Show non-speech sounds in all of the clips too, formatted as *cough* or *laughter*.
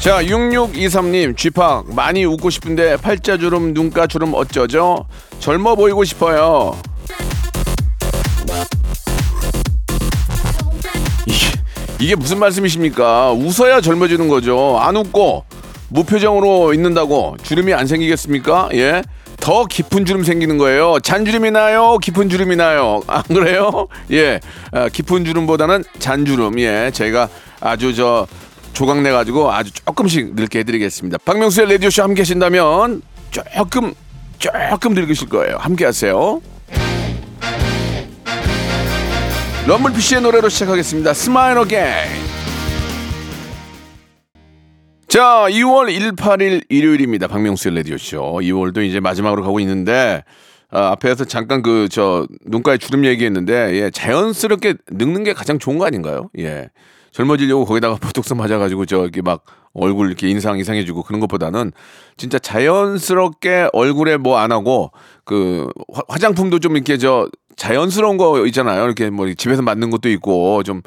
자 6623님 g 파 많이 웃고 싶은데 팔자주름 눈가주름 어쩌죠 젊어 보이고 싶어요 이게, 이게 무슨 말씀이십니까? 웃어야 젊어지는 거죠. 안 웃고 무표정으로 있는다고 주름이 안 생기겠습니까? 예. 더 깊은 주름 생기는 거예요. 잔주름이 나요? 깊은 주름이 나요? 안 그래요? 예. 아, 깊은 주름보다는 잔주름. 예. 제가 아주 저 조각내 가지고 아주 조금씩 늙게 해드리겠습니다. 박명수의 라디오쇼 함께 하신다면 조금 조금 늙으실 거예요. 함께 하세요. 럼블피쉬의 노래로 시작하겠습니다. Smile Again. 자, 2월 18일 일요일입니다. 박명수의 라디오쇼. 2월도 이제 마지막으로 가고 있는데, 아, 앞에서 잠깐 그, 저, 눈가에 주름 얘기했는데, 예, 자연스럽게 늙는 게 가장 좋은 거 아닌가요? 예. 젊어지려고 거기다가 *laughs* 보톡스 맞아가지고 저기 막 얼굴 이렇게 인상 이상해지고 그런 것보다는 진짜 자연스럽게 얼굴에 뭐 안 하고 그 화- 화장품도 좀 이렇게 저 자연스러운 거 있잖아요. 이렇게 뭐 집에서 만든 것도 있고 좀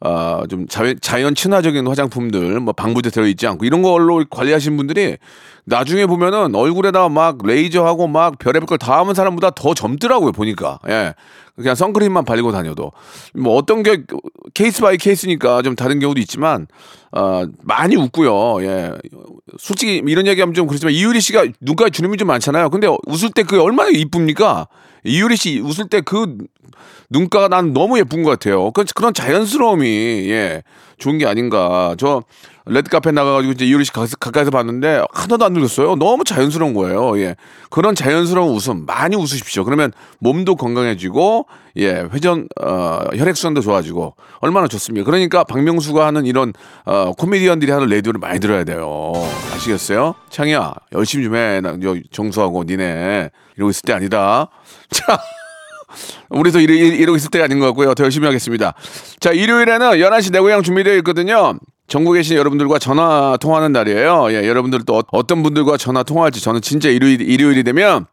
아, 좀 자연, 자연 친화적인 화장품들, 뭐 방부제 들어 있지 않고 이런 걸로 관리하시는 분들이 나중에 보면은 얼굴에다가 막 레이저하고 막 별의별 걸 다 하는 사람보다 더 젊더라고요, 보니까. 예. 그냥 선크림만 바르고 다녀도. 뭐 어떤 게 case by case니까 좀 다른 경우도 있지만, 어, 많이 웃고요. 예. 솔직히 이런 얘기하면 좀 그렇지만 이효리 씨가 눈가에 주름이 좀 많잖아요. 근데 웃을 때 그게 얼마나 이쁩니까? 이효리 씨 웃을 때 그 눈가가 난 너무 예쁜 것 같아요. 그 그런 자연스러움이 예 좋은 게 아닌가. 저 레드 카펫 나가가지고 이제 이효리 씨 가까이서, 봤는데 하나도 안 늙었어요. 너무 자연스러운 거예요. 예 그런 자연스러운 웃음 많이 웃으십시오. 그러면 몸도 건강해지고 예 회전 어, 혈액 순환도 좋아지고 얼마나 좋습니까. 그러니까 박명수가 하는 이런 어, 코미디언들이 하는 라디오를 많이 들어야 돼요. 아시겠어요? 창이야 열심히 좀 해. 나저 정수하고 니네 이러고 있을 때 아니다. 자. 우리도 이러, 이러고 있을 때가 아닌 것 같고요. 더 열심히 하겠습니다. 자, 일요일에는 11시 내 고향 준비되어 있거든요. 전국에 계신 여러분들과 전화 통화하는 날이에요. 예, 여러분들 또 어- 어떤 분들과 전화 통화할지 저는 진짜 일요일, 일요일이 되면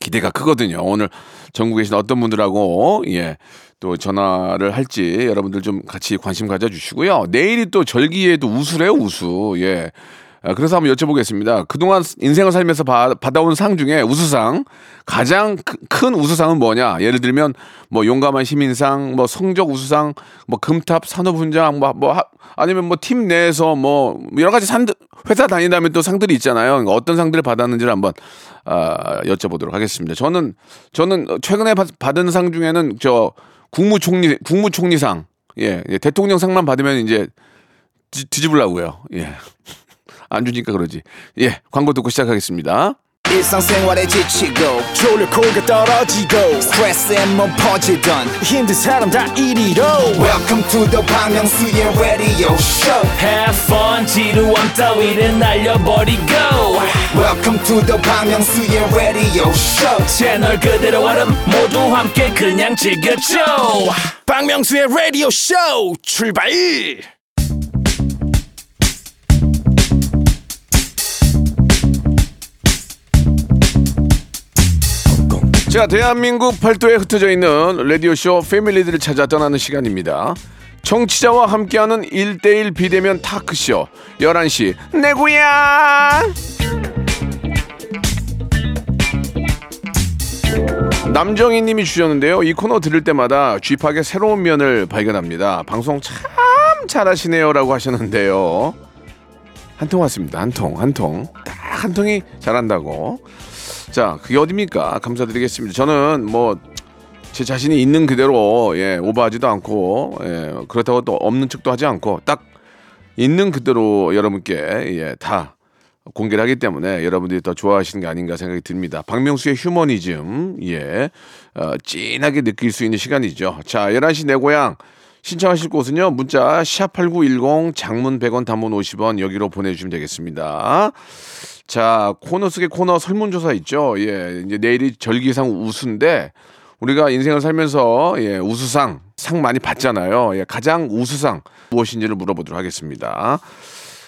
기대가 크거든요. 오늘 전국에 계신 어떤 분들하고, 예, 또 전화를 할지 여러분들 좀 같이 관심 가져주시고요. 내일이 또 절기에도 우수래요, 우수. 예. 아, 그래서 한번 여쭤보겠습니다. 그동안 인생을 살면서 바, 받아온 상 중에 우수상 가장 크- 큰 우수상은 뭐냐? 예를 들면 뭐 용감한 시민상, 뭐 성적 우수상, 뭐 금탑 산업훈장, 뭐, 뭐 하- 아니면 뭐 팀 내에서 뭐 여러 가지 산 회사 다니다면 또 상들이 있잖아요. 그러니까 어떤 상들을 받았는지를 한번 아, 여쭤보도록 하겠습니다. 저는 저는 최근에 받, 받은 상 중에는 저 국무총리 국무총리상 예, 예, 대통령 상만 받으면 이제 뒤, 뒤집으려고요. 예. 안 주니까 그러지. 예, 광고 듣고 시작하겠습니다. 일상생활에 지치고, 졸려 코가 떨어지고, 스트레스에 몸 퍼지던, 힘든 사람 다 이리로. welcome to the Bang Myung-soo's radio show Have fun 지루함 따위를 날려버리고 welcome to the Bang Myung-soo's radio show 채널 그대로 얼음 모두 함께 그냥 즐겨줘 박명수의 라디오 쇼 출발 자, 대한민국 팔도에 흩어져 있는 라디오쇼 패밀리들을 찾아 떠나는 시간입니다. 청취자와 함께하는 1대1 비대면 타크쇼 11시 내 고향 남정희 님이 주셨는데요. 이 코너 들을 때마다 쥐팍의 새로운 면을 발견합니다. 방송 참 잘하시네요 라고 하셨는데요. 한 통 왔습니다. 한 통, 한 통. 딱 한 통이 잘한다고. 자, 그게 어딥니까? 감사드리겠습니다. 저는 뭐 제 자신이 있는 그대로 예, 오버하지도 않고 예, 그렇다고 또 없는 척도 하지 않고 딱 있는 그대로 여러분께 예, 다 공개를 하기 때문에 여러분들이 더 좋아하시는 게 아닌가 생각이 듭니다. 박명수의 휴머니즘 예, 어, 진하게 느낄 수 있는 시간이죠. 자, 11시 내 고향 신청하실 곳은요. 문자 샵8910 장문 100원 단문 50원 여기로 보내주시면 되겠습니다. 자, 코너 속의 코너 설문조사 있죠. 예, 이제 내일이 절기상 우수인데 우리가 인생을 살면서 예, 우수상 상 많이 받잖아요. 예, 가장 우수상 무엇인지를 물어보도록 하겠습니다.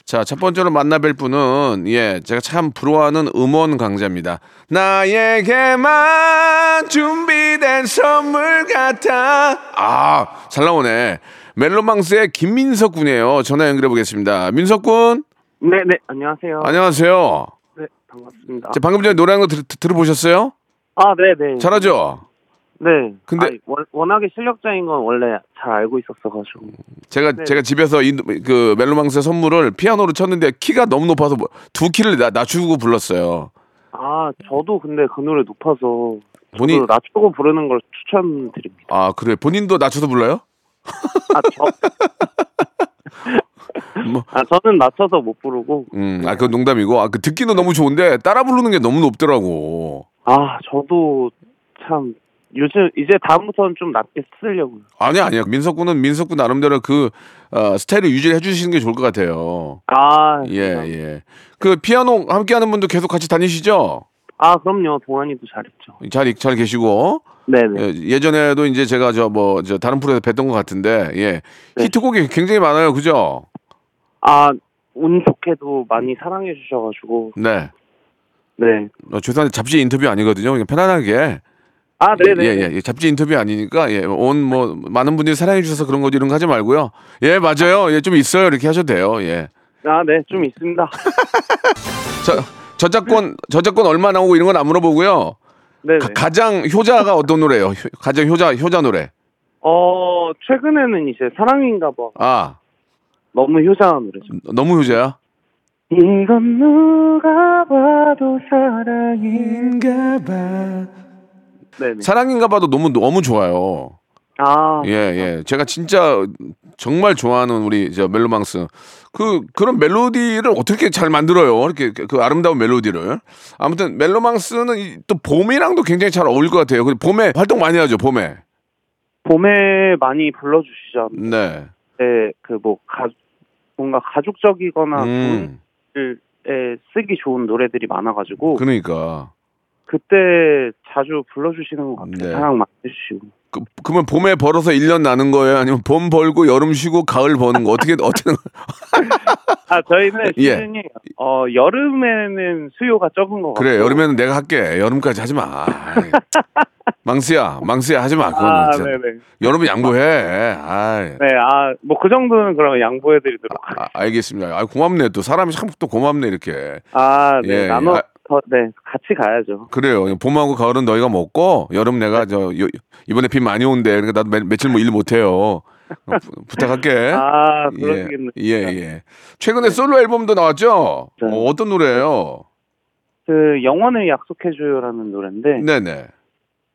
자, 첫 번째로 만나뵐 분은 예, 제가 참 부러워하는 음원 강자입니다. 나에게만 준비된 선물 같아. 아, 잘 나오네. 멜로망스의 김민석 군이에요. 전화 연결해 보겠습니다. 민석 군, 네, 네, 안녕하세요. 안녕하세요. 네, 반갑습니다. 자, 방금 전에 노래하는 거 들, 들어보셨어요? 아, 네, 네. 잘하죠? 네. 근데- 아니, 워, 워낙에 실력자인 건 원래 잘 알고 있었어 가지고. 제가 네. 제가 집에서 이, 그 멜로망스의 선물을 피아노로 쳤는데 키가 너무 높아서 뭐두 키를 나, 낮추고 불렀어요. 아, 저도 근데 그 노래 높아서 본인- 낮추고 부르는 걸 추천드립니다. 아 그래 본인도 낮춰서 불러요? 아, 저. *laughs* 뭐. 아, 저는 낮춰서 못 부르고. 음, 아, 그 농담이고, 아, 그 듣기는 너무 좋은데 따라 부르는 게 너무 높더라고. 아, 저도 참 요즘 이제 다음부터는 좀 낮게 쓰려고요. 아니 아니야. 민석군은 민석군 나름대로 그 어, 스타일을 유지해 주시는 게 좋을 것 같아요. 아, 예. 예. 그 피아노 함께하는 분도 계속 같이 다니시죠? 아, 그럼요. 동환이도 잘했죠. 잘, 잘 계시고. 네네. 예, 예전에도 이제 제가 저 뭐 저 다른 프로에서 뵀던 것 같은데, 예. 네. 히트곡이 굉장히 많아요. 그죠? 아, 운 좋게도 많이 사랑해 주셔가지고. 네. 네. 어, 죄송한데 잡지 인터뷰 아니거든요. 그냥 편안하게. 아, 네네. 예, 예, 예. 잡지 인터뷰 아니니까, 예. 온, 뭐, 많은 분들이 사랑해 주셔서 그런 거지 이런 거 하지 말고요. 예, 맞아요. 예, 좀 있어요. 이렇게 하셔도 돼요. 예. 아, 네, 좀 있습니다. *laughs* 저, 저작권, 저작권 얼마 나오고 이런 건 안 물어보고요. 네네. 가, 가장 효자가 어떤 노래예요? 효- 가장 효자, 효자 노래. 어, 최근에는 이제 사랑인가 봐. 아, 너무 효자한 노래죠. 너무 효자야? 이건 누가 봐도 사랑인가 봐. 네네. 사랑인가 봐도 너무, 너무 좋아요. 아, 예, 예. 제가 진짜 정말 좋아하는 우리 저 멜로망스. 그, 그런 멜로디를 어떻게 잘 만들어요? 이렇게 그, 그 아름다운 멜로디를. 아무튼 멜로망스는 이- 또 봄이랑도 굉장히 잘 어울릴 것 같아요. 그 봄에 활동 많이 하죠, 봄에. 봄에 많이 불러주시죠. 네. 네, 그 뭐, 가, 뭔가 가족적이거나 음, 에 쓰기 좋은 노래들이 많아가지고, 그러니까. 그때 자주 불러주시는 것 같아요. 네. 사랑 많이 해주시고. 그, 그러면 봄에 벌어서 1년 나는 거예요? 아니면 봄 벌고 여름 쉬고 가을 버는 거? 어떻게, 어떻게. *laughs* 아, 저희는 예. 시즌이, 어, 여름에는 수요가 적은 것 같아요. 그래, 여름에는 내가 할게. 여름까지 하지 마. 망스야, 망스야, 하지 마. 그거는 아, 진짜. 네네. 여름은 양보해. 아이. 네, 아, 뭐 그 정도는 그러면 양보해 드리도록 하겠습니다. 아, 알겠습니다. 아, 고맙네. 또 사람이 참 또 고맙네 이렇게. 아, 네, 예, 나눠, 아. 더, 네, 같이 가야죠. 그래요. 봄하고 가을은 너희가 먹고 여름 내가 저 요- 이번에 비 많이 온대. 그러니까 나도 매, 며칠 뭐 일 못해요. 어, 부, 부탁할게. *laughs* 아, 예, 그러시겠네요. 예, 예. 최근에 솔로 앨범도 나왔죠? 네. 어, 어떤 노래예요? 그, 영원을 약속해줘요라는 노래인데, 네네.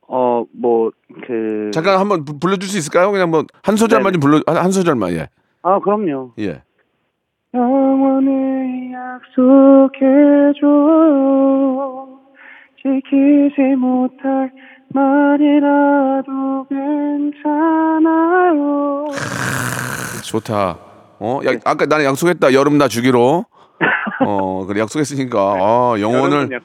어, 뭐, 그. 잠깐 한번 부- 불러줄 수 있을까요? 그냥 뭐한 소절만 좀 불러 한, 한 소절만 예. 아, 그럼요. 예. 영원을 약속해줘. 지키지 못할 말이라도 괜찮아요. 좋다. 어, 야, 아까 나는 약속했다. 여름 나 주기로. 어, 그래 약속했으니까 아, 영원을.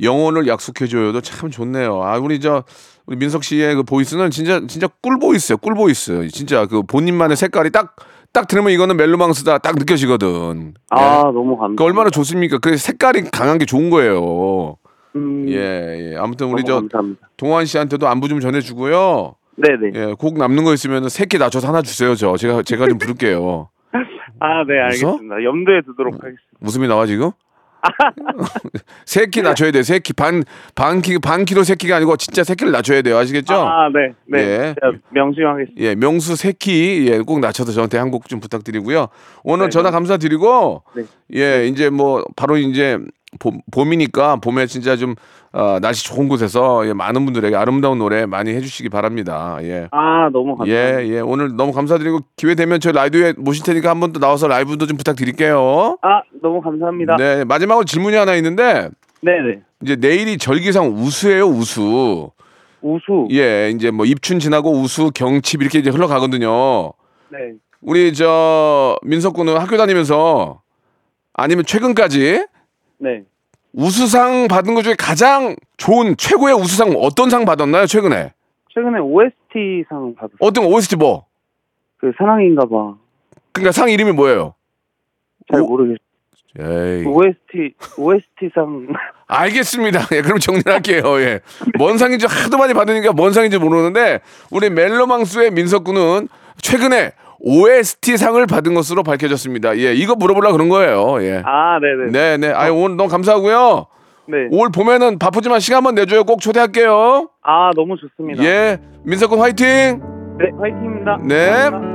영원을 약속해줘요도 참 좋네요. 아 우리 저 우리 민석 씨의 그 voice는 진짜 진짜 꿀 voice요. 꿀 voice. 진짜 그 본인만의 색깔이 딱 딱 들으면 이거는 멜로망스다 딱 느껴지거든. 아, 예. 너무 감사합니다. 그 얼마나 좋습니까? 그 색깔이 강한 게 좋은 거예요. 음, 예, 예. 아무튼 우리 저 감사합니다. 동환 씨한테도 안부 좀 전해주고요. 네네. 예, 곡 남는 거 있으면 새끼 낮춰서 하나 주세요. 저 제가 제가 좀 부를게요. *laughs* 아, 네, 알겠습니다. 염두에 두도록 하겠습니다. 웃음이 나와 지금? *laughs* 새끼 낮춰야 돼요. 새끼 반반키반 키로 새끼가 아니고 진짜 새끼를 낮춰야 돼요. 아시겠죠? 아, 네, 네. 예. 제가 명심하겠습니다. 예, 명수 새끼 예, 꼭 낮춰서 저한테 한 곡 좀 부탁드리고요. 오늘 네, 전화 감사드리고 네. 예, 이제 뭐 바로 이제 봄, 봄이니까 봄에 진짜 좀 어, 날씨 좋은 곳에서 예, 많은 분들에게 아름다운 노래 많이 해주시기 바랍니다. 예. 아, 너무 감사합니다. 예, 예. 오늘 너무 감사드리고 기회 되면 저희 라디오에 모실 테니까 한 번 또 나와서 라이브도 좀 부탁드릴게요. 아, 너무 감사합니다. 네, 마지막으로 질문이 하나 있는데 네, 네. 이제 내일이 절기상 우수예요, 우수. 우수. 예, 이제 뭐 입춘 지나고 우수, 경칩 이렇게 이제 흘러가거든요. 네. 우리 저 민석 군은 학교 다니면서 아니면 최근까지 네. 우수상 받은 것 중에 가장 좋은 최고의 우수상 어떤 상 받았나요? 최근에 최근에 OST 상 받았어요. 어떤 OST 뭐? 그 사랑인가 봐. 그러니까 상 이름이 뭐예요? 잘 오- 모르겠어요. 에이. OST OST 상 *laughs* 알겠습니다. *laughs* 예, 그럼 정리할게요. 예. 뭔 상인지 하도 많이 받으니까 뭔 상인지 모르는데 우리 멜로망스의 민석 군은 최근에 OST 상을 받은 것으로 밝혀졌습니다. 예, 이거 물어보려 그런 거예요. 예. 아, 네네. 네, 네. 아유, 오늘 너무 감사하고요. 네. 올 봄에는 바쁘지만 시간 한번 내줘요. 꼭 초대할게요. 아, 너무 좋습니다. 예. 민석 군 화이팅! 네, 화이팅입니다. 네. 감사합니다.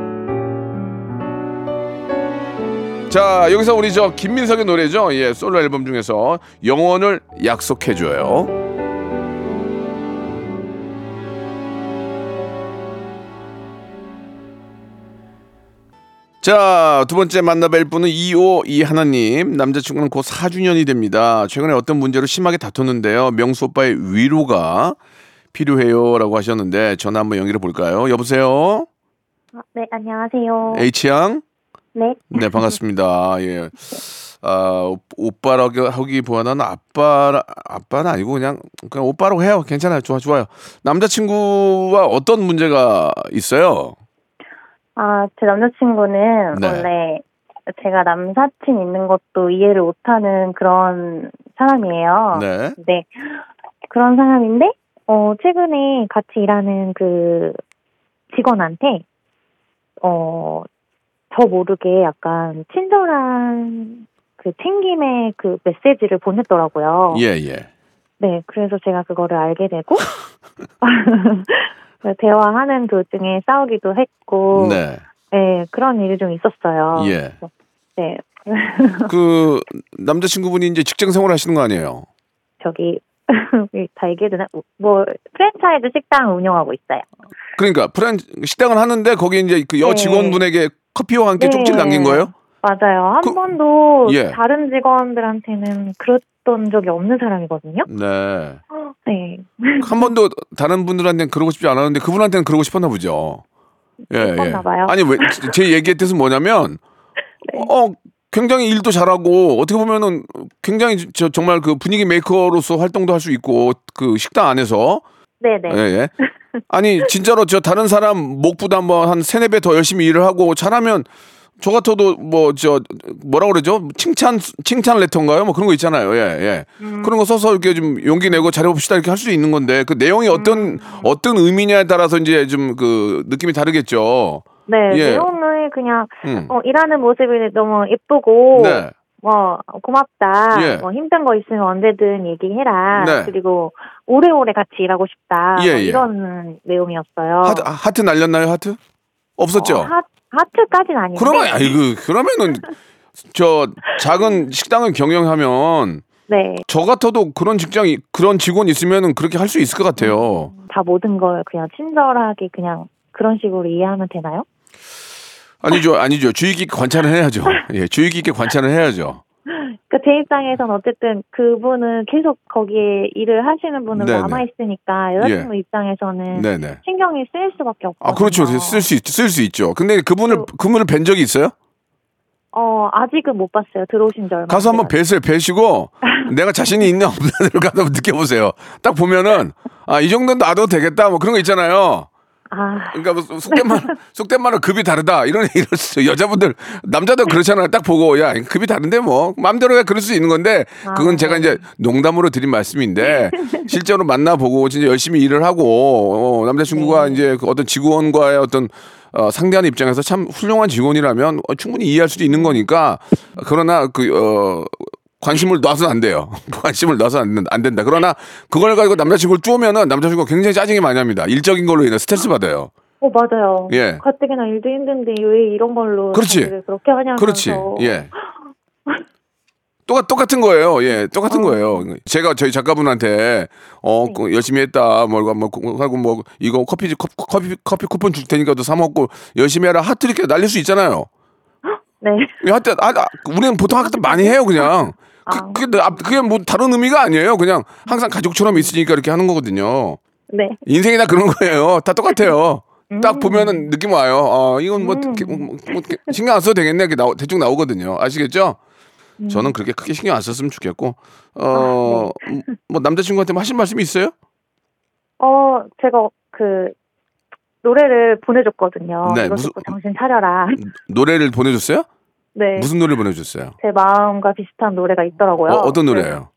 자, 여기서 우리 저 김민석의 노래죠. 예, 솔로 앨범 중에서 영원을 약속해줘요. 자, 두 번째 만나뵐 분은 252 하나님. 남자친구는 곧 4주년이 됩니다. 최근에 어떤 문제로 심하게 다퉜는데요. 명수 오빠의 위로가 필요해요. 라고 하셨는데, 전화 한번 연결해 볼까요? 여보세요? 네, 안녕하세요. H양? 네. 네, 반갑습니다. 예. 아, 오- 오빠라고 하기보다는 아빠, 아빠는 아니고 그냥, 그냥 오빠라고 해요. 괜찮아요. 좋아, 좋아요. 남자친구와 어떤 문제가 있어요? 아, 제 남자친구는 네. 원래 제가 남사친 있는 것도 이해를 못하는 그런 사람이에요. 네. 네. 그런 사람인데, 어, 최근에 같이 일하는 그 직원한테, 어, 저 모르게 약간 친절한 그 챙김의 그 메시지를 보냈더라고요. 예, 예. 네, 그래서 제가 그거를 알게 되고 *laughs* *laughs* 대화하는 도중에 싸우기도 했고, 네. 네. 그런 일이 좀 있었어요. 예. 네, *laughs* 그, 남자친구분이 이제 직장 생활 하시는 거 아니에요? 저기 *laughs* 다 얘기해도 되나? 뭐 프랜차이즈 식당 운영하고 있어요. 그러니까, 프란, 식당을 하는데 거기 이제 그여 네. 직원분에게 커피와 함께 네. 쪽지 남긴 거예요? 맞아요. 한 그- 번도 예. 다른 직원들한테는 그랬던 적이 없는 사람이거든요. 네. 네, *laughs* 한 번도 다른 분들한테는 그러고 싶지 않았는데 그분한테는 그러고 싶었나 보죠. 예, 봐요. 아니 왜 제 얘기의 뜻은 뭐냐면 *laughs* 네. 어 굉장히 일도 잘하고 어떻게 보면은 굉장히 저 정말 그 분위기 메이커로서 활동도 할 수 있고 그 식당 안에서 네, 네. 예, 예. 아니 진짜로 저 다른 사람 목보다 한번 한 세네 배 더 열심히 일을 하고 잘하면 저 같아도 뭐 저 뭐라 그러죠 칭찬 칭찬 레터인가요 뭐 그런 거 있잖아요 예 예. 음. 그런 거 써서 이렇게 좀 용기 내고 잘해 봅시다 이렇게 할수 있는 건데 그 내용이 어떤 음. 어떤 의미냐에 따라서 이제 좀 그 느낌이 다르겠죠. 네, 예. 내용을 그냥 음. 어, 일하는 모습이 너무 예쁘고 네. 뭐 고맙다. 예. 뭐 힘든 거 있으면 언제든 얘기해라. 네. 그리고 오래오래 같이 일하고 싶다. 예, 뭐 예. 이런 내용이었어요. 하트, 하트 날렸나요 하트? 없었죠. 어, 하, 하트까지는 아닌데. 그러면 아이고 그러면은 저 작은 식당을 경영하면 네, 저 같아도 그런 직장이 그런 직원 있으면은 그렇게 할 수 있을 것 같아요. 다 모든 걸 그냥 친절하게 그냥 그런 식으로 이해하면 되나요? 아니죠, 아니죠. 주의 깊게 관찰을 해야죠. 예, 주의 깊게 관찰을 해야죠. 제 입장에선 어쨌든 그분은 계속 거기에 일을 하시는 분은 네네. 남아 있으니까 여자친구 입장에서는 네네. 신경이 쓰일 수밖에 없거든요. 아, 그렇죠. 쓸 수, 쓸 수 있죠. 근데 그분을, 그분을 뵌 적이 있어요? 어 아직은 못 봤어요. 들어오신 지 얼마. 가서 안 한번. 뵈세요. 뵈시고 *laughs* 내가 자신이 있냐 없냐를 가서 느껴보세요. 딱 보면은 아, 이 정도는 놔도 되겠다. 뭐 그런 거 있잖아요. 아 그러니까 뭐 속된 말, *laughs* 속된 말로 급이 다르다. 이런 *laughs* 이럴 수 여자분들 남자도 그렇잖아요. 딱 보고 야 급이 다른데 뭐 마음대로 해 그럴 수 있는 건데 그건 아, 제가 네. 이제 농담으로 드린 말씀인데 *laughs* 실제로 만나보고 진짜 열심히 일을 하고 어, 남자친구가 네. 이제 그 어떤 직원과의 어떤 어, 상대하는 입장에서 참 훌륭한 직원이라면 어, 충분히 이해할 수도 있는 거니까 그러나 그 어, 관심을 놔서는 안 돼요. *laughs* 관심을 놔서 안, 된- 안 된다. 그러나 그걸 가지고 남자친구를 쪼으면은 남자친구가 굉장히 짜증이 많이 납니다. 일적인 걸로 인해 스트레스 받아요. 어 맞아요. 예. 가뜩이나 일도 힘든데 왜 이런 걸로 그렇지. 그렇게 하냐면서. 그렇지. 예. *laughs* 똑같, 똑같은 거예요. 예, 똑같은 거예요. 제가 저희 작가분한테, 어, 네. 그 열심히 했다. 뭐, 뭐, 뭐, 하고 뭐, 이거 커피, 커피, 커피, 커피 쿠폰 줄 테니까 너 사먹고 열심히 해라. 하트 이렇게 날릴 수 있잖아요. 네. 이 하트, 아, 아, 우리는 보통 하트 많이 해요, 그냥. 그, 아. 그게, 나- 그게 뭐 다른 의미가 아니에요. 그냥 항상 가족처럼 있으니까 이렇게 하는 거거든요. 네. 인생이 다 그런 거예요. 다 똑같아요. 음. 딱 보면은 느낌 와요. 어, 이건 뭐, 이렇게 뭐, 뭐 이렇게 신경 안 써도 되겠네. 이렇게 나오, 대충 나오거든요. 아시겠죠? 음. 저는 그렇게 크게 신경 안 썼으면 좋겠고, 아, 어, 네. 뭐 남자친구한테 뭐 하신 말씀이 있어요? 어, 제가 그 노래를 보내줬거든요. 네, 무슨- 정신 차려라. 노래를 보내줬어요? 네. 무슨 노래를 보내줬어요? 제 마음과 비슷한 노래가 있더라고요. 어, 떤 네. 노래예요?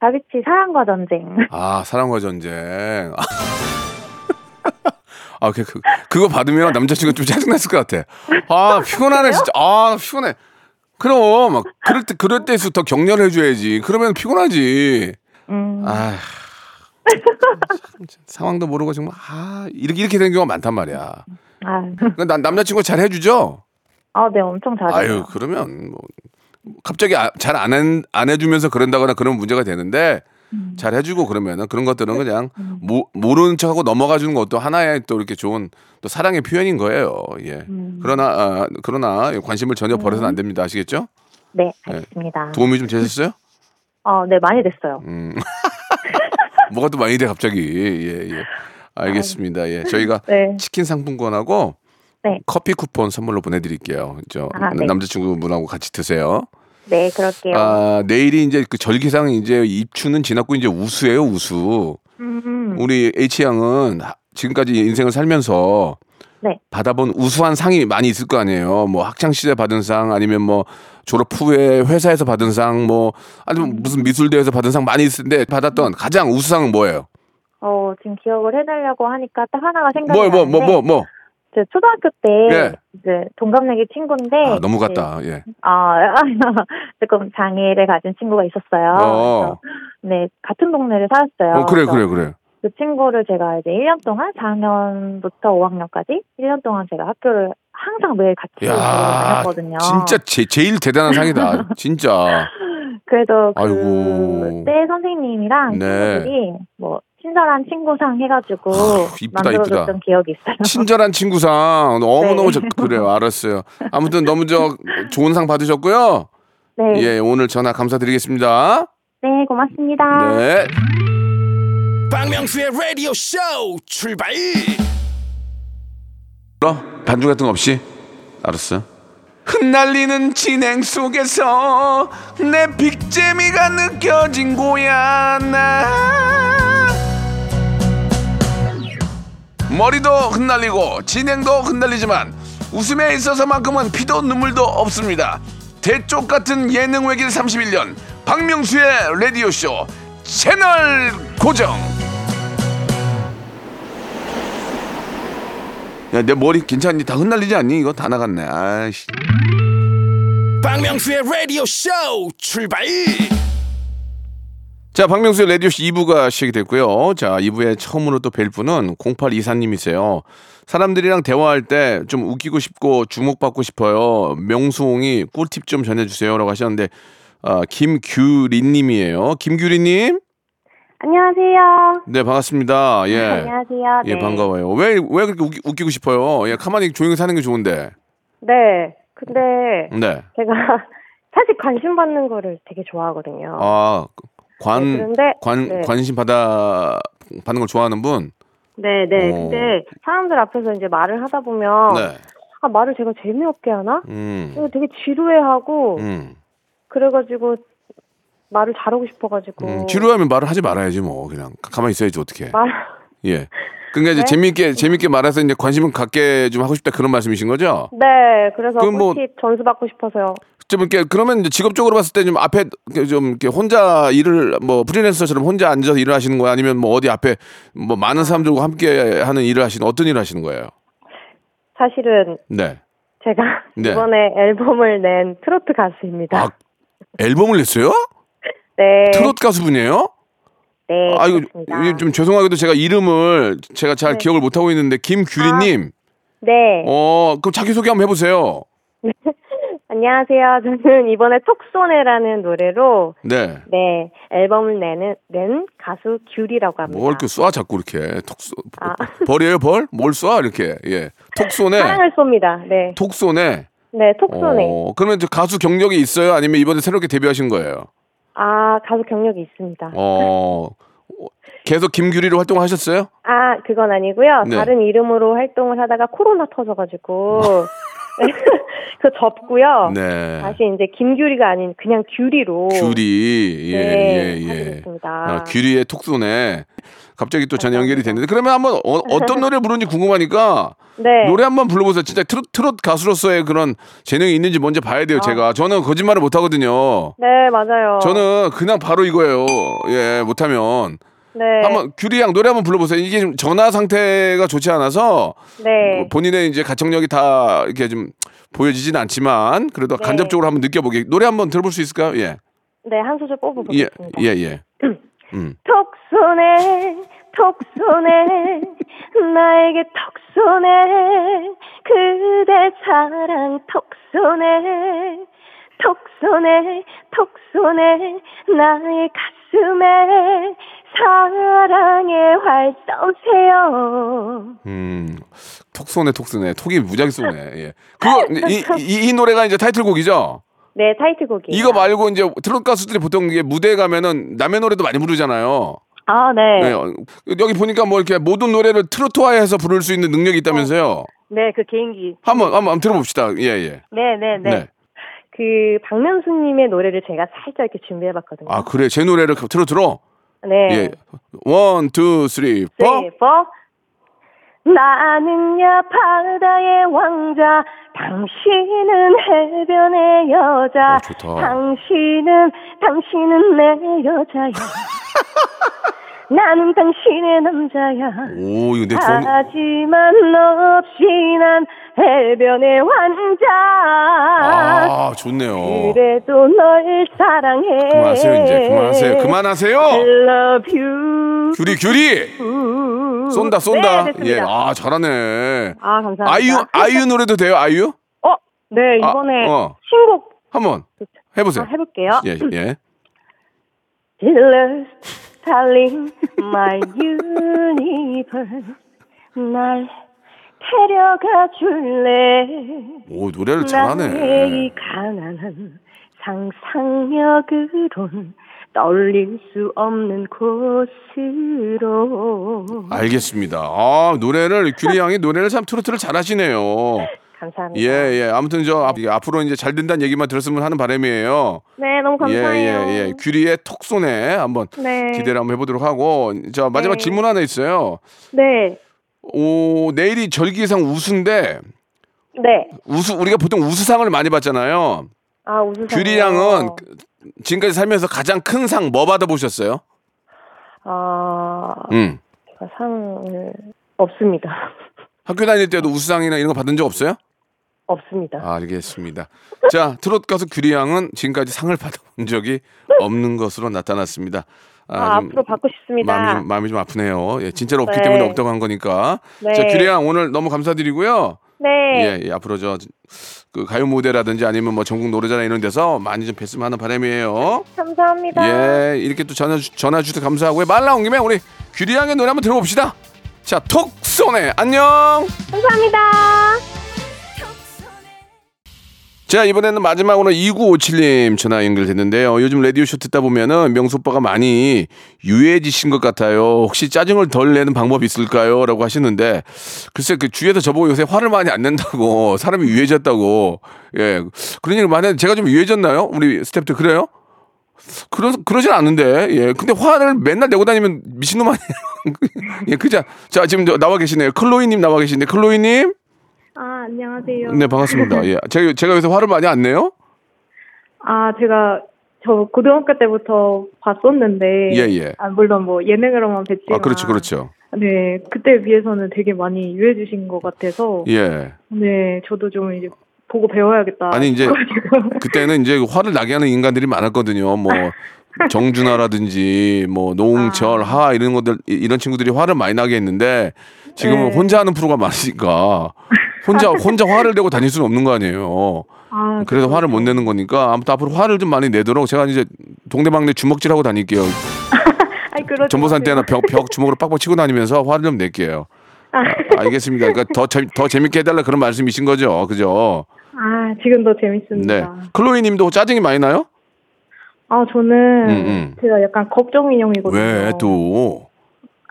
다비치 사랑과 전쟁. 아, 사랑과 전쟁. *laughs* 아, 그, 그, 그거 받으면 남자친구가 좀 짜증났을 것 같아. 아, 피곤하네, 진짜. 아, 피곤해. 그럼, 막 그럴 때, 그럴 때일수록 더 격려해줘야지. 그러면 피곤하지. 음, 아, 상황도 모르고 정말, 아, 이렇게, 이렇게 되는 경우가 많단 말이야. 아, 그러니까 남, 남자친구가 잘 해주죠? 아, 네, 엄청 잘해요. 아유, 그러면 뭐 갑자기 잘안안 해주면서 그런다거나 그런 문제가 되는데 음. 잘 해주고 그러면은 그런 것들은 그냥 모, 모르는 척하고 넘어가 주는 것도 하나의 또 이렇게 좋은 또 사랑의 표현인 거예요. 예. 음. 그러나 아, 그러나 관심을 전혀 버려서는 안 됩니다. 아시겠죠? 네, 알겠습니다. 도움이 좀 되셨어요? 어, 네, 많이 됐어요. 음. *laughs* 뭐가 또 많이 돼 갑자기. 예, 예. 알겠습니다. 예. 저희가 네. 치킨 상품권하고 네. 커피 쿠폰 선물로 보내드릴게요. 저 아, 네. 남자친구분하고 같이 드세요. 네, 그럴게요. 아, 내일이 이제 그 절기상 이제 입추는 지났고 이제 우수예요, 우수. 음, 우리 H 양은 하- 지금까지 인생을 살면서 네. 받아본 우수한 상이 많이 있을 거 아니에요. 뭐 학창 시절 받은 상 아니면 뭐 졸업 후에 회사에서 받은 상 뭐 아니면 무슨 미술대회에서 받은 상 많이 있을 텐데 받았던 가장 우수상은 뭐예요? 어, 지금 기억을 해내려고 하니까 딱 하나가 생각이 뭐뭐 나는데 뭐 뭐 뭐. 제 초등학교 때 예. 이제 동갑내기 친구인데 아, 너무 같다. 예. 아, *laughs* 조금 장애를 가진 친구가 있었어요. 어. 네, 같은 동네를 살았어요. 어, 그래 그래 그래. 그 친구를 제가 이제 1년 동안 4학년부터 5학년까지 1년 동안 제가 학교를 항상 매일 같이 야, 다녔거든요. 진짜 제, 제일 대단한 상이다. *laughs* 진짜. 아이고. 그때 선생님이랑 네. 친구들이 뭐 친절한 친구상 해가지고 이쁘다, 만들어줬던 이쁘다. 기억이 있어요. 친절한 친구상. 너무너무 네. 저- 그래요. 알았어요. 아무튼 너무 저 좋은 상 받으셨고요. 네, 예 오늘 전화 감사드리겠습니다. 네 고맙습니다. 네. 박명수의 라디오 쇼 출발! 어? 반주 같은 거 없이? 알았어 흩날리는 진행 속에서 내 빅재미가 느껴진 거야 나 머리도 흩날리고 진행도 흩날리지만 웃음에 있어서만큼은 피도 눈물도 없습니다. 대쪽 같은 예능 외길 31년 박명수의 라디오 쇼 채널 고정. 야 내 머리 괜찮니? 다 흩날리지 않니? 이거 다 나갔네. 아이씨. 박명수의 라디오 쇼 출발 자, 박명수의 라디오쇼 2부가 시작이 됐고요. 자, 2부에 처음으로 또 뵐 분은 0824님이세요. 사람들이랑 대화할 때 좀 웃기고 싶고 주목받고 싶어요. 명수홍이 꿀팁 좀 전해주세요. 라고 하셨는데, 아, 김규린님이에요. 김규린님? 안녕하세요. 네, 반갑습니다. 예. 안녕하세요. 예, 네. 반가워요. 왜, 왜 그렇게 웃기, 웃기 고 싶어요? 예, 가만히 조용히 사는 게 좋은데. 네. 근데 네. 제가 *laughs* 사실 관심 받는 거를 되게 좋아하거든요. 아, 관, 네, 그런데 관, 네. 관심 받아, 받는 걸 좋아하는 분? 네, 네. 어. 근데 사람들 앞에서 이제 말을 하다 보면 네. 아, 말을 제가 재미없게 하나? 음. 되게 지루해하고 음. 그래가지고 말을 잘하고 싶어가지고 음, 지루하면 말을 하지 말아야지 뭐 그냥 가만히 있어야지 어떻게 말 예 그러니까 이제 네? 재미있게 재미있게 말해서 이제 관심을 갖게 좀 하고 싶다 그런 말씀이신 거죠? 네, 그래서 뭐- 꿀팁 전수 받고 싶어서요. 좀 이렇게 그러면 이제 직업적으로 봤을 때 좀 앞에 좀 이렇게 혼자 일을 뭐 프리랜서처럼 혼자 앉아서 일을 하시는 거예요? 아니면 뭐 어디 앞에 뭐 많은 사람들과 함께 하는 일을 하시는 어떤 일을 하시는 거예요? 사실은 네. 제가 네. 이번에 앨범을 낸 트로트 가수입니다. 아 앨범을 냈어요? *laughs* 네, 트롯 가수분이에요? 네, 아 이거 그렇습니다. 좀 죄송하게도 제가 이름을 제가 잘 네. 기억을 못 하고 있는데 김규리님. 네, 어 그럼 자기 소개 한번 해보세요. 안녕하세요. *laughs* 저는 이번에 톡쏘네라는 노래로 네. 네 앨범을 내는 낸 가수 귤이라고 합니다. 뭘 이렇게 쏴 자꾸 이렇게 톡 쏘. 아. 벌이에요 벌? 뭘 쏴 이렇게 예. 톡 쏘네. 사랑을 쏩니다. 네, 톡 쏘네. 네 톡쏘네. 어, 그러면 저 가수 경력이 있어요? 아니면 이번에 새롭게 데뷔하신 거예요? 아 가수 경력이 있습니다. 어 계속 김규리로 활동하셨어요? 아, 그건 아니고요. 네. 다른 이름으로 활동을 하다가 코로나 터져가지고 *laughs* *laughs* 그 접고요. 네. 다시 이제 김규리가 아닌 그냥 규리로 규리. 예, 네, 예, 예. 아, 규리의 톡소네. 갑자기 또 전화 연결이 됐는데 그러면 한번 어, 떤 노래 부르는지 궁금하니까 *laughs* 네. 노래 한번 불러보세요. 진짜 트롯, 트롯 가수로서의 그런 재능이 있는지 먼저 봐야 아. 돼요. 제가 저는 거짓말을 못 하거든요. 네, 맞아요. 저는 그냥 바로 이거예요. 예, 못하면 네. 한번 규리 양 노래 한번 불러보세요. 이게 좀 전화 상태가 좋지 않아서 네. 본인의 이제 가창력이 다 이렇게 좀 보여지진 않지만 그래도 네. 간접적으로 한번 느껴보게 노래 한번 들어볼 수 있을까요? 예, 네, 한 소절 예, 뽑아보겠습니다. 예, 예. *clears throat* 음. 톡쏘네 톡쏘네 나에게 톡쏘네 그대 사랑 톡쏘네 톡쏘네 톡쏘네 나의 가슴에 사랑의 활 쏘세요 음, 톡 쏘네, 톡 쏘네. 톡이 무지하게 쏘네. 예. 그거, 이, 이, 이 노래가 이제 타이틀곡이죠? 네 타이틀곡이에요 이거 말고 이제 트롯 가수들이 보통 이게 무대에 가면은 남의 노래도 많이 부르잖아요. 아, 네. 네, 어, 여기 보니까 뭐 이렇게 모든 노래를 트로트화해서 부를 수 있는 능력이 있다면서요? 네, 그 개인기. 한번, 한번, 한번 들어봅시다. 예, 예. 네, 네, 네. 네. 그 박명수님의 노래를 제가 살짝 이렇게 준비해봤거든요. 아, 그래. 제 노래를 트로트로? 네. 예. One, two, three, four. Three, four. 나는야 바다의 왕자, 당신은 해변의 여자. 어. 당신은 당신은 내 여자야. *laughs* 나는 당신의 남자야. 오, 이거 내 전, 하지만 너 없이 난 해변의 왕자. 아, 좋네요. 그래도 널 사랑해. 그만하세요, 이제. 그만하세요. 그만하세요! Love you. 규리, 규리! 쏜다, 쏜다. 네, 예. 아, 잘하네. 아, 감사합니다. 아이유, 아이유 노래도 돼요, 아이유? 어, 네, 아, 이번에 어. 신곡 한번 해보세요. 아, 해볼게요. 예, 예. Darling, my universe. 날 데려가 줄래? 오, 노래를 잘하네. 이 가난한 상상력으론 떠올릴 수 없는 곳으로. 알겠습니다. 아, 노래를, 규리 양이 노래를 참 트로트를 잘하시네요. 감사합니다. 예, 예. 아무튼 저 앞- 앞으로 이제 잘 된다는 얘기만 들었으면 하는 바람이에요. 네, 너무 감사해요. 예, 예, 예. 규리의 톡손에 한번 네. 기대를 한번 해보도록 하고. 저 마지막 네. 질문 하나 있어요. 네, 오, 내일이 절기상 우수인데 네. 우수 우리가 보통 우수상을 많이 받잖아요. 아, 우수상. 규리 양은 그- 지금까지 살면서 가장 큰 상 뭐 받아보셨어요? 아, 음. 상을 없습니다. 학교 다닐 때도 우수상이나 이런 거 받은 적 없어요? 없습니다. 아, 알겠습니다. 자, 트롯 가수 규리 양은 지금까지 상을 받아본 적이 없는 것으로 나타났습니다. 아, 좀 앞으로 받고 싶습니다. 마음이 좀, 마음이 좀 아프네요. 예, 진짜로 없기 네. 때문에 없다고 한 거니까. 네. 자, 규리 양 오늘 너무 감사드리고요. 네. 예, 예, 앞으로 저 그 가요 무대라든지 아니면 뭐 전국 노래자랑 이런 데서 많이 좀 뵀으면 하는 바람이에요. 감사합니다. 예, 이렇게 또 전화 주- 전화 주셔서 감사하고요. 말 나온 김에 우리 규리 양의 노래 한번 들어봅시다. 자, 톡 쏘네. 안녕. 감사합니다. 자 이번에는 마지막으로 2957님 전화 연결됐는데요. 요즘 라디오쇼 듣다 보면은 명수 오빠가 많이 유해지신 것 같아요. 혹시 짜증을 덜 내는 방법이 있을까요? 라고 하시는데 글쎄 그 주위에서 저보고 요새 화를 많이 안 낸다고 *laughs* 사람이 유해졌다고 예 그런 얘기를 많이 했는데 제가 좀 유해졌나요? 우리 스태프들 그래요? 그러, 그러진 않는데 예 근데 화를 맨날 내고 다니면 미친놈 아니에요? *laughs* 예 그자 자 지금 저 나와 계시네요. 클로이님 나와 계신데 클로이님 아, 안녕하세요. 네 반갑습니다. 예 제가 제가 요새 화를 많이 안 내요? 아, 제가 저 고등학교 때부터 봤었는데. 예, 예. 아, 물론 뭐 예능으로만 뵀지만. 아 그렇죠 그렇죠. 네, 그때 비해서는 되게 많이 유해주신 것 같아서. 예. 네, 저도 좀 이제 보고 배워야겠다. 아니 이제. *laughs* 그때는 이제 화를 나게 하는 인간들이 많았거든요. 뭐 *laughs* 정준하라든지 뭐 노홍철, 하 이런 것들 이- 이런 친구들이 화를 많이 나게 했는데 지금은 네. 혼자 하는 프로가 많으니까 *laughs* 혼자 혼자 화를 내고 다닐 수는 없는 거 아니에요. 아, 그래서 화를 못 내는 거니까 아무튼 앞으로 화를 좀 많이 내도록 제가 이제 동대방네 주먹질하고 다닐게요. *laughs* 전보산. 때나 벽, 벽 주먹으로 빡빡 치고 다니면서 화를 좀 낼게요. 아, 알겠습니다. 그러니까 더, 재, 더 재밌게 해달라 그런 말씀이신 거죠. 그죠? 아, 지금도 재밌습니다. 네. 클로이 님도 짜증이 많이 나요? 아 저는 음, 음. 제가 약간 걱정 인형이거든요. 왜 또?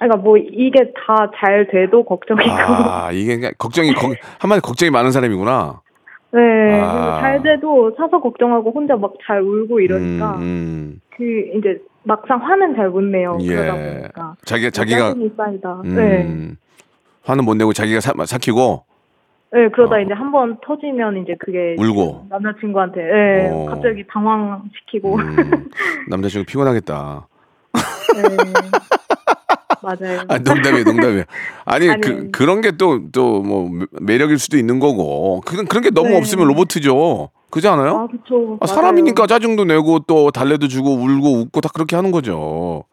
아, 그러니까 뭐 이게 다 잘 돼도 걱정이고. 아, 이게 그냥 걱정이, 걱- 한마디 걱정이 많은 사람이구나. 네. 아. 잘 돼도 사서 걱정하고 혼자 막 잘 울고 이러니까 음, 음. 그 이제 막상 화는 잘 못 내요. 예. 그러다 보니까. 자기가, 자기가, 쌓이다. 음, 네. 화는 못 내고 자기가 사, 삭히고, 네, 그러다 어. 이제 한 번 터지면 이제 그게 울고. 남자친구한테 네, 어. 갑자기 당황시키고 음, 남자친구 피곤하겠다. *laughs* 네. 맞아요. 아, 농담이에요, 농담이에요. 아니, 아니. 그, 그런 게 또, 또, 뭐, 매력일 수도 있는 거고. 그런, 그런 게 너무 네. 없으면 로봇이죠. 그지 않아요? 아, 그쵸. 아. 사람이니까 짜증도 내고 또 달래도 주고 울고 웃고 다 그렇게 하는 거죠.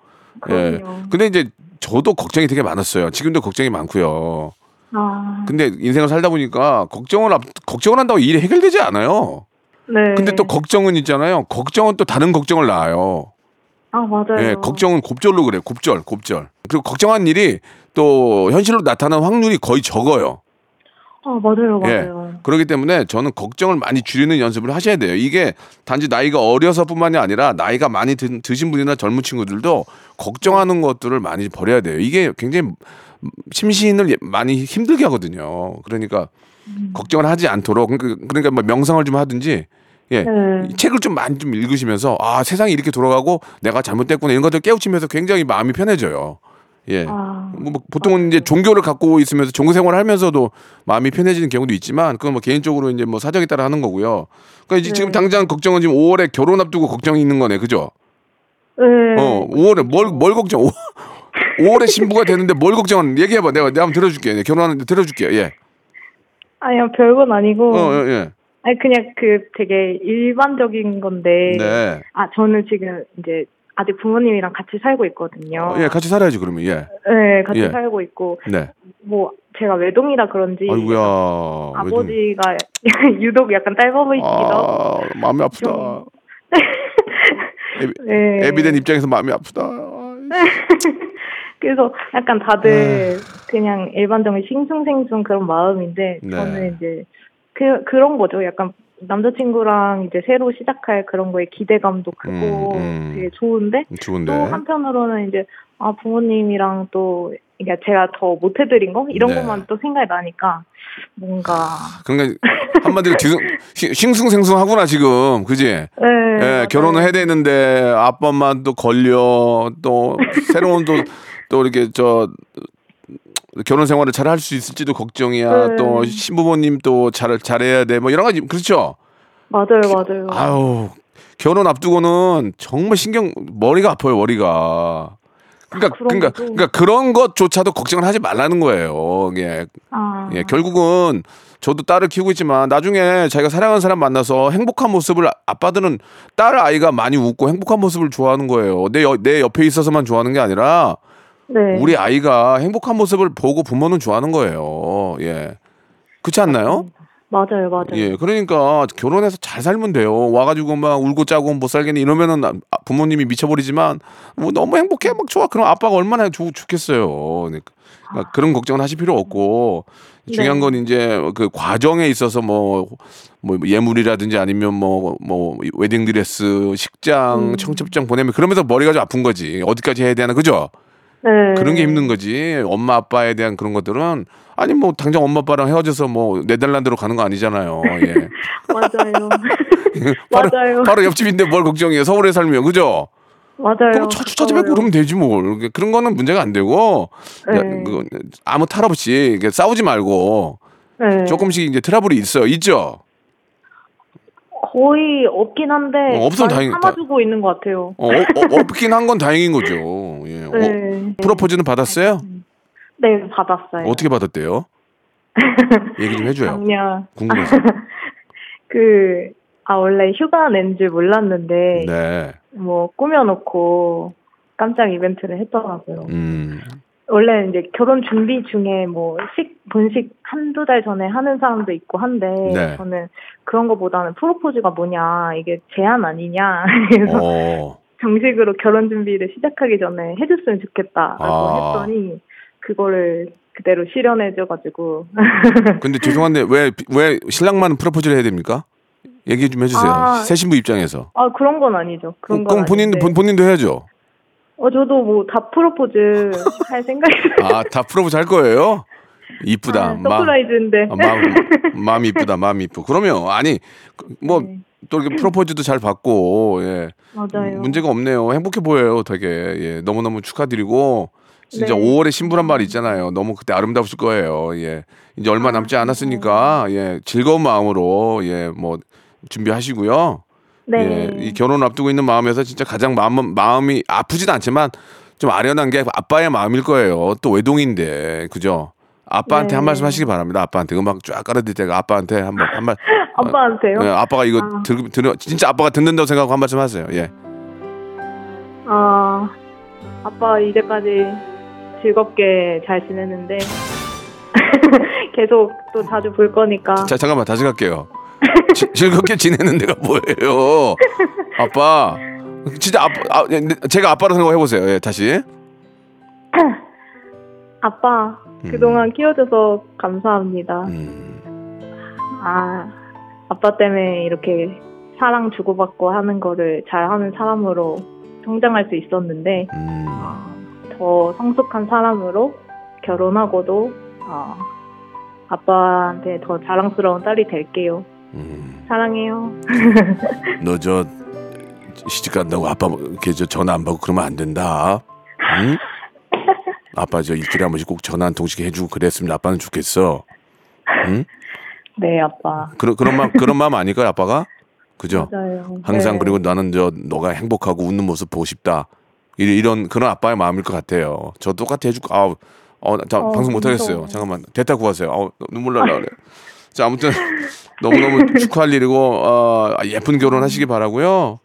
예. 그럼요. 근데 이제 저도 걱정이 되게 많았어요. 지금도 걱정이 많고요. 아, 근데 인생을 살다 보니까 걱정을 앞, 걱정을 한다고 일이 해결되지 않아요. 네. 근데 또 걱정은 있잖아요. 걱정은 또 다른 걱정을 낳아요. 아, 맞아요. 예, 걱정은 곱절로 그래요. 곱절, 곱절. 그리고 걱정한 일이 또 현실로 나타나는 확률이 거의 적어요. 아, 맞아요, 예. 맞아요. 그렇기 때문에 저는 걱정을 많이 줄이는 연습을 하셔야 돼요. 이게 단지 나이가 어려서뿐만이 아니라 나이가 많이 드, 드신 분이나 젊은 친구들도 걱정하는 것들을 많이 버려야 돼요. 이게 굉장히 심신을 예- 많이 힘들게 하거든요. 그러니까 음. 걱정을 하지 않도록 그러니까, 그러니까 뭐 명상을 좀 하든지 예. 네. 이 책을 좀 많이 좀 읽으시면서 아 세상이 이렇게 돌아가고 내가 잘못됐구나 이런 것들 깨우치면서 굉장히 마음이 편해져요. 예. 아, 뭐, 뭐 보통은 이제 종교를 갖고 있으면서 종교 생활을 하면서도 마음이 편해지는 경우도 있지만 그건 뭐 개인적으로 이제 뭐 사정에 따라 하는 거고요. 그러니까 이제 네. 지금 당장 걱정은 지금 5월에 결혼 앞두고 걱정이 있는 거네, 그죠? 네. 어, 5월에 뭘 뭘 걱정? 5, 5월에 신부가 되는데 뭘 걱정하는? 얘기해봐, 내가 내가 한번 들어줄게. 네, 결혼하는데 들어줄게. 예. 아니요, 별건 아니고. 어, 어, 예. 아니, 그냥 그 되게 일반적인 건데. 네. 아, 저는 지금 이제 아직 부모님이랑 같이 살고 있거든요. 어, 예, 같이 살아야지 그러면 예. 네, 같이 예. 살고 있고. 네. 뭐, 제가 외동이라 그런지. 아이고야. 아버지가 *laughs* 유독 약간 짧아 보이시기도 하고. 아, 마음이 아프다. 좀- *laughs* 애비, 네. 애비된 입장에서 마음이 아프다. *laughs* 그래서 약간 다들 그냥 일반적인 싱숭생숭 그런 마음인데 네. 저는 이제 그 그런 거죠. 약간 남자친구랑 이제 새로 시작할 그런 거에 기대감도 크고 음, 음. 되게 좋은데 좋은데. 또 한편으로는 이제 아 부모님이랑 또 그러니까 제가 더 못해드린 거 이런 네. 것만 또 생각이 나니까 뭔가 그러니까 한마디로 뒤숭, 싱- 싱숭생숭하구나 지금 그지? 네, 예. 결혼을 해야 되는데 아빠 엄마 또 걸려 또 새로운 또또 이렇게 저 결혼 생활을 잘 할 수 있을지도 걱정이야 네. 또 신부모님 또 잘 잘해야 돼 뭐 여러 가지 그렇죠? 맞아요 맞아요 아유 결혼 앞두고는 정말 신경 머리가 아파요 머리가. 그러니까 그런 그러니까. 그러니까 그런 것조차도 걱정을 하지 말라는 거예요. 예, 아, 예, 결국은 저도 딸을 키우고 있지만 나중에 자기가 사랑하는 사람 만나서 행복한 모습을 아- 아빠들은 딸 아이가 많이 웃고 행복한 모습을 좋아하는 거예요. 내, 여- 내 옆에 있어서만 좋아하는 게 아니라 네. 우리 아이가 행복한 모습을 보고 부모는 좋아하는 거예요. 예. 그렇지 않나요? 맞아요 맞아요 예. 그러니까 결혼해서 잘 살면 돼요. 와가지고 막 울고 짜고 못 살겠네 이러면은 아- 부모님이 미쳐버리지만 뭐 너무 행복해 막 좋아. 그럼 아빠가 얼마나 좋, 좋겠어요. 그러니까 그러니까 그런 걱정은 하실 필요 없고 중요한 네. 건 이제 그 과정에 있어서 뭐, 뭐 예물이라든지 아니면 뭐, 뭐 웨딩드레스, 식장, 음. 청첩장 보내면 그러면서 머리가 좀 아픈 거지. 어디까지 해야 되나 그죠? 네. 그런 게 힘든 거지. 엄마 아빠에 대한 그런 것들은 아니 뭐 당장 엄마 아빠랑 헤어져서 뭐 네덜란드로 가는 거 아니잖아요. 예. *laughs* 맞아요 *laughs* 바로, 맞아요 바로 옆집인데 뭘 걱정해요. 서울에 살면 그죠? 맞아요 그럼 차, 찾아뵙고 가까워요. 그러면 되지 뭐. 그런 거는 문제가 안 되고 야, 네. 그거 아무 탈 없이 싸우지 말고 네. 조금씩 이제 트러블이 있어요. 있죠. 거의 없긴 한데 어, 없으면 다행- 참아주고 있는 것 같아요. 어, 어, 어, 없긴 한 건 다행인 거죠. 예. 어, 네. 프로포즈는 받았어요? 네, 받았어요. 어떻게 받았대요? *laughs* 얘기 좀 해줘요. 작년 궁금해서. *laughs* 그, 아, 원래 휴가 낸 줄 몰랐는데, 네. 뭐, 꾸며놓고 깜짝 이벤트를 했더라고요. 음. 원래 이제 결혼 준비 중에 뭐, 식, 본식 한두 달 전에 하는 사람도 있고 한데, 네. 저는 그런 거보다는 프로포즈가 뭐냐, 이게 제한 아니냐, *laughs* 그래서 어. 정식으로 결혼 준비를 시작하기 전에 해줬으면 좋겠다라고 아. 했더니 그거를 그대로 실현해줘가지고 *laughs* 근데 죄송한데 왜 왜 신랑만 프로포즈를 해야 됩니까? 얘기 좀 해주세요. 아. 새 신부 입장에서. 아 그런 건 아니죠. 그런 건 그럼 본인도 아닌데. 본, 본인도 해야죠. 어 저도 뭐 다 프로포즈 *laughs* 할 생각이에요. 아다 프로포즈 할 거예요. 이쁘다. 아, surprise인데. 아, 마음 *laughs* 마음 이쁘다. 마음 이쁘. 그러면 아니 뭐또 네. 이렇게 프로포즈도 잘 받고 예. 맞아요. 문제가 없네요. 행복해 보여요. 되게 예. 너무 너무 축하드리고 진짜 네. 5월의 신부란 말 있잖아요. 너무 그때 아름다우실 거예요. 예. 이제 얼마 남지 않았으니까 예 즐거운 마음으로 예 뭐 준비하시고요. 네. 예, 이 결혼 앞두고 있는 마음에서 진짜 가장 마음 마음이 아프진 않지만 좀 아련한 게 아빠의 마음일 거예요. 또 외동인데 그죠? 아빠한테 네. 한 말씀 하시기 바랍니다. 아빠한테 음악 쫙 깔아드릴 때가 아빠한테 한 번 한 말. *laughs* 아빠한테요? 예, 아빠가 이거 아. 들, 들 진짜 아빠가 듣는다고 생각하고 한 말씀 하세요. 예. 아 아빠 이제까지 즐겁게 잘 지냈는데 *laughs* 계속 또 자주 볼 거니까 자 잠깐만 다시 갈게요. 지- 즐겁게 지내는 데가 뭐예요? 아빠 진짜 아빠 아, 예, 제가 아빠로 생각해 보세요. 예, 다시. *clears throat* 아빠 음. 그동안 키워줘서 감사합니다. 음. 아 아빠 때문에 이렇게 사랑 주고받고 하는 거를 잘하는 사람으로 성장할 수 있었는데 음. 더 성숙한 사람으로 결혼하고도 어, 아빠한테 더 자랑스러운 딸이 될게요. 음. 사랑해요. *laughs* 너 저 시집 간다고 아빠 이렇게 저 전화 안 받고 그러면 안 된다. 응? *laughs* 아빠 저 일주일에 한 번씩 꼭 전화 한 통씩 해주고 그랬으면 아빠는 좋겠어. 응? 네 아빠. 그런 그런 마음 그런 마음 아닐까요 아빠가? 그죠? 맞아요. 항상 네. 그리고 나는 저 너가 행복하고 웃는 모습 보고 싶다. 이런, 이런 그런 아빠의 마음일 것 같아요. 저 똑같이 해줄 거. 아우, 어, 자, 어, 방송 못 하겠어요. 잠깐만 대타 구하세요. 어, 눈물 날라 그래. 자 아무튼 너무 너무 *laughs* 축하할 일이고 어, 예쁜 결혼하시기 바라고요.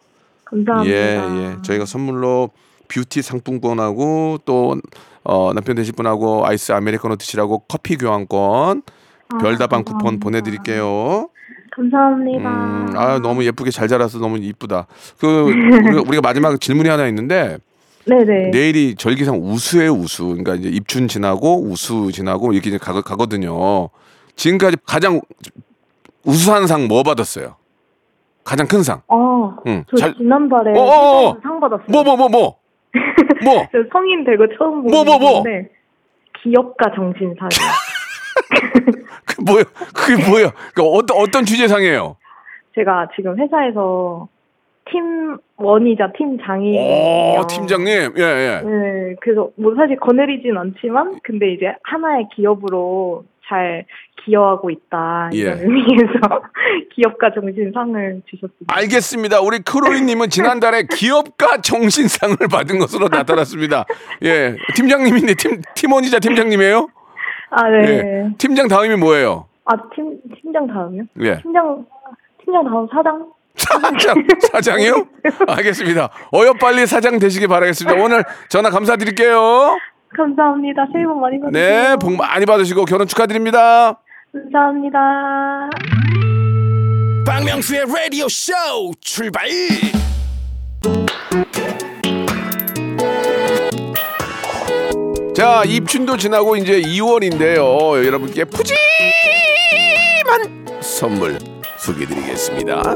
감사합니다. 예, 예. 저희가 선물로 뷰티 상품권하고 또 어, 남편 되실 분하고 아이스 아메리카노 드시라고 커피 교환권 별다방 쿠폰 보내드릴게요. 감사합니다. 음, 아 너무 예쁘게 잘 자라서 너무 이쁘다. 그 우리가, *laughs* 우리가 마지막 질문이 하나 있는데 네네. 내일이 절기상 우수예요 우수. 그러니까 이제 입춘 지나고 우수 지나고 이렇게 이제 가, 가거든요. 지금까지 가장 우수한 상 뭐 받았어요? 가장 큰 상. 어, 응. 저 잘- 지난달에 어어어. 상 받았어요. 뭐 뭐 뭐 뭐. *laughs* 뭐? 저 성인 되고 처음 보는 뭐, 뭐, 뭐? 건데 기업가 정신상이요. *laughs* 그 뭐야? 그게 뭐야? 그 어떤 어떤 주제상이에요? 제가 지금 회사에서 팀 원이자 팀장이에요. 오 팀장님, 예 예. 네, 그래서 뭐 사실 거느리진 않지만 근데 이제 하나의 기업으로 잘 기여하고 있다 이런 예. 의미에서 *laughs* 기업가 정신상을 주셨습니다. 알겠습니다. 우리 크로이님은 지난달에 *laughs* 기업가 정신상을 받은 것으로 나타났습니다. 예, 팀장님인데 팀 팀원이자 팀장님이에요? 아 네. 예. 팀장 다음이 뭐예요? 아팀 팀장 다음이요? 예. 팀장 팀장 다음 사장? 사장 사장이요? *laughs* 알겠습니다. 어여 빨리 사장 되시기 바라겠습니다. 오늘 전화 감사드릴게요. 감사합니다. 새해 복 많이 받으세요. 네, 복 많이 받으시고 결혼 축하드립니다. 감사합니다. 박명수의 라디오 쇼 출발 자, 입춘도 지나고 이제 2월인데요. 여러분께 푸짐한 선물 소개드리겠습니다.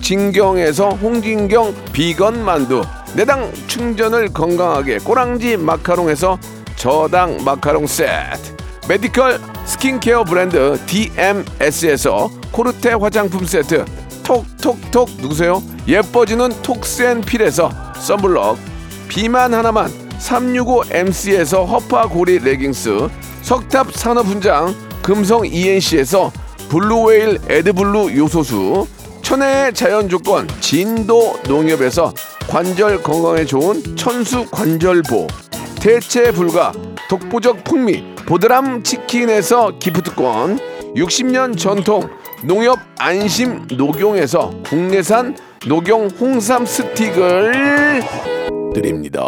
진경에서 홍진경 비건 만두, 내당 충전을 건강하게 꼬랑지 마카롱에서 저당 마카롱 세트, medical 스킨케어 브랜드 DMS에서 코르테 화장품 세트, 톡톡톡. 누구세요? 예뻐지는 톡센필에서 썬블럭, 비만 하나만 365MC에서 허파고리 레깅스, 석탑 산업훈장 금성 ENC에서 블루웨일 에드블루 요소수, 천혜의 자연 조건 진도 농협에서 관절 건강에 좋은 천수 관절보, 대체 불가 독보적 풍미 보드람 치킨에서 gift권, 60년 전통 농협 안심 녹용에서 국내산 녹용 홍삼 스틱을 드립니다.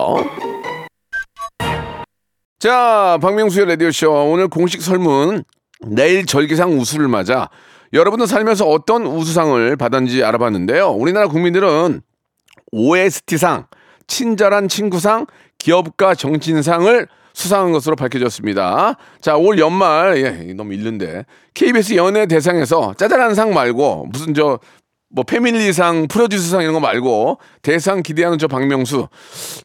자, 박명수의 라디오쇼. 오늘 공식 설문. 내일 절기상 우수를 맞아 여러분은 살면서 어떤 우수상을 받았는지 알아봤는데요. 우리나라 국민들은 OST상, 친절한 친구상, 기업가 정신상을 수상한 것으로 밝혀졌습니다. 자, 올 연말, 예, 너무 일른데. KBS 연예 대상에서 짜잘한 상 말고, 무슨 저, 뭐, 패밀리상, 프로듀스상 이런 거 말고, 대상 기대하는 저 박명수.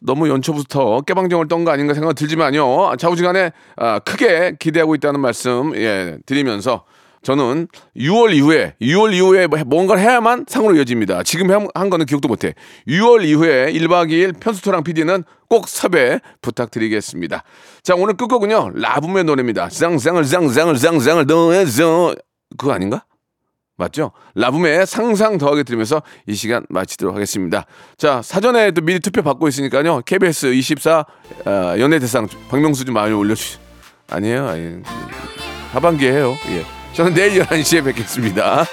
너무 연초부터 깨방정을 떤 거 아닌가 생각 들지만요. 좌우지간에 아, 크게 기대하고 있다는 말씀, 예, 드리면서 저는 6월 이후에 6월 이후에 뭐 뭔가를 해야만 상으로 이어집니다. 지금 한, 한 거는 기억도 못해. 6월 이후에 1박 2일 편수토랑 PD는 꼭 섭외 부탁드리겠습니다. 자 오늘 끝곡은요 라붐의 노래입니다. 쌍쌍을 쌍쌍을 쌍쌍을 더해서 그거 아닌가? 맞죠? 라붐의 상상 더하게 들으면서 이 시간 마치도록 하겠습니다. 자, 사전에 또 미리 투표 받고 있으니까요. KBS 24 어, 연예대상 박명수 좀 많이 올려주시. 아니에요. 아니, 하반기에 해요. 예. 저는 내일 11시에 뵙겠습니다.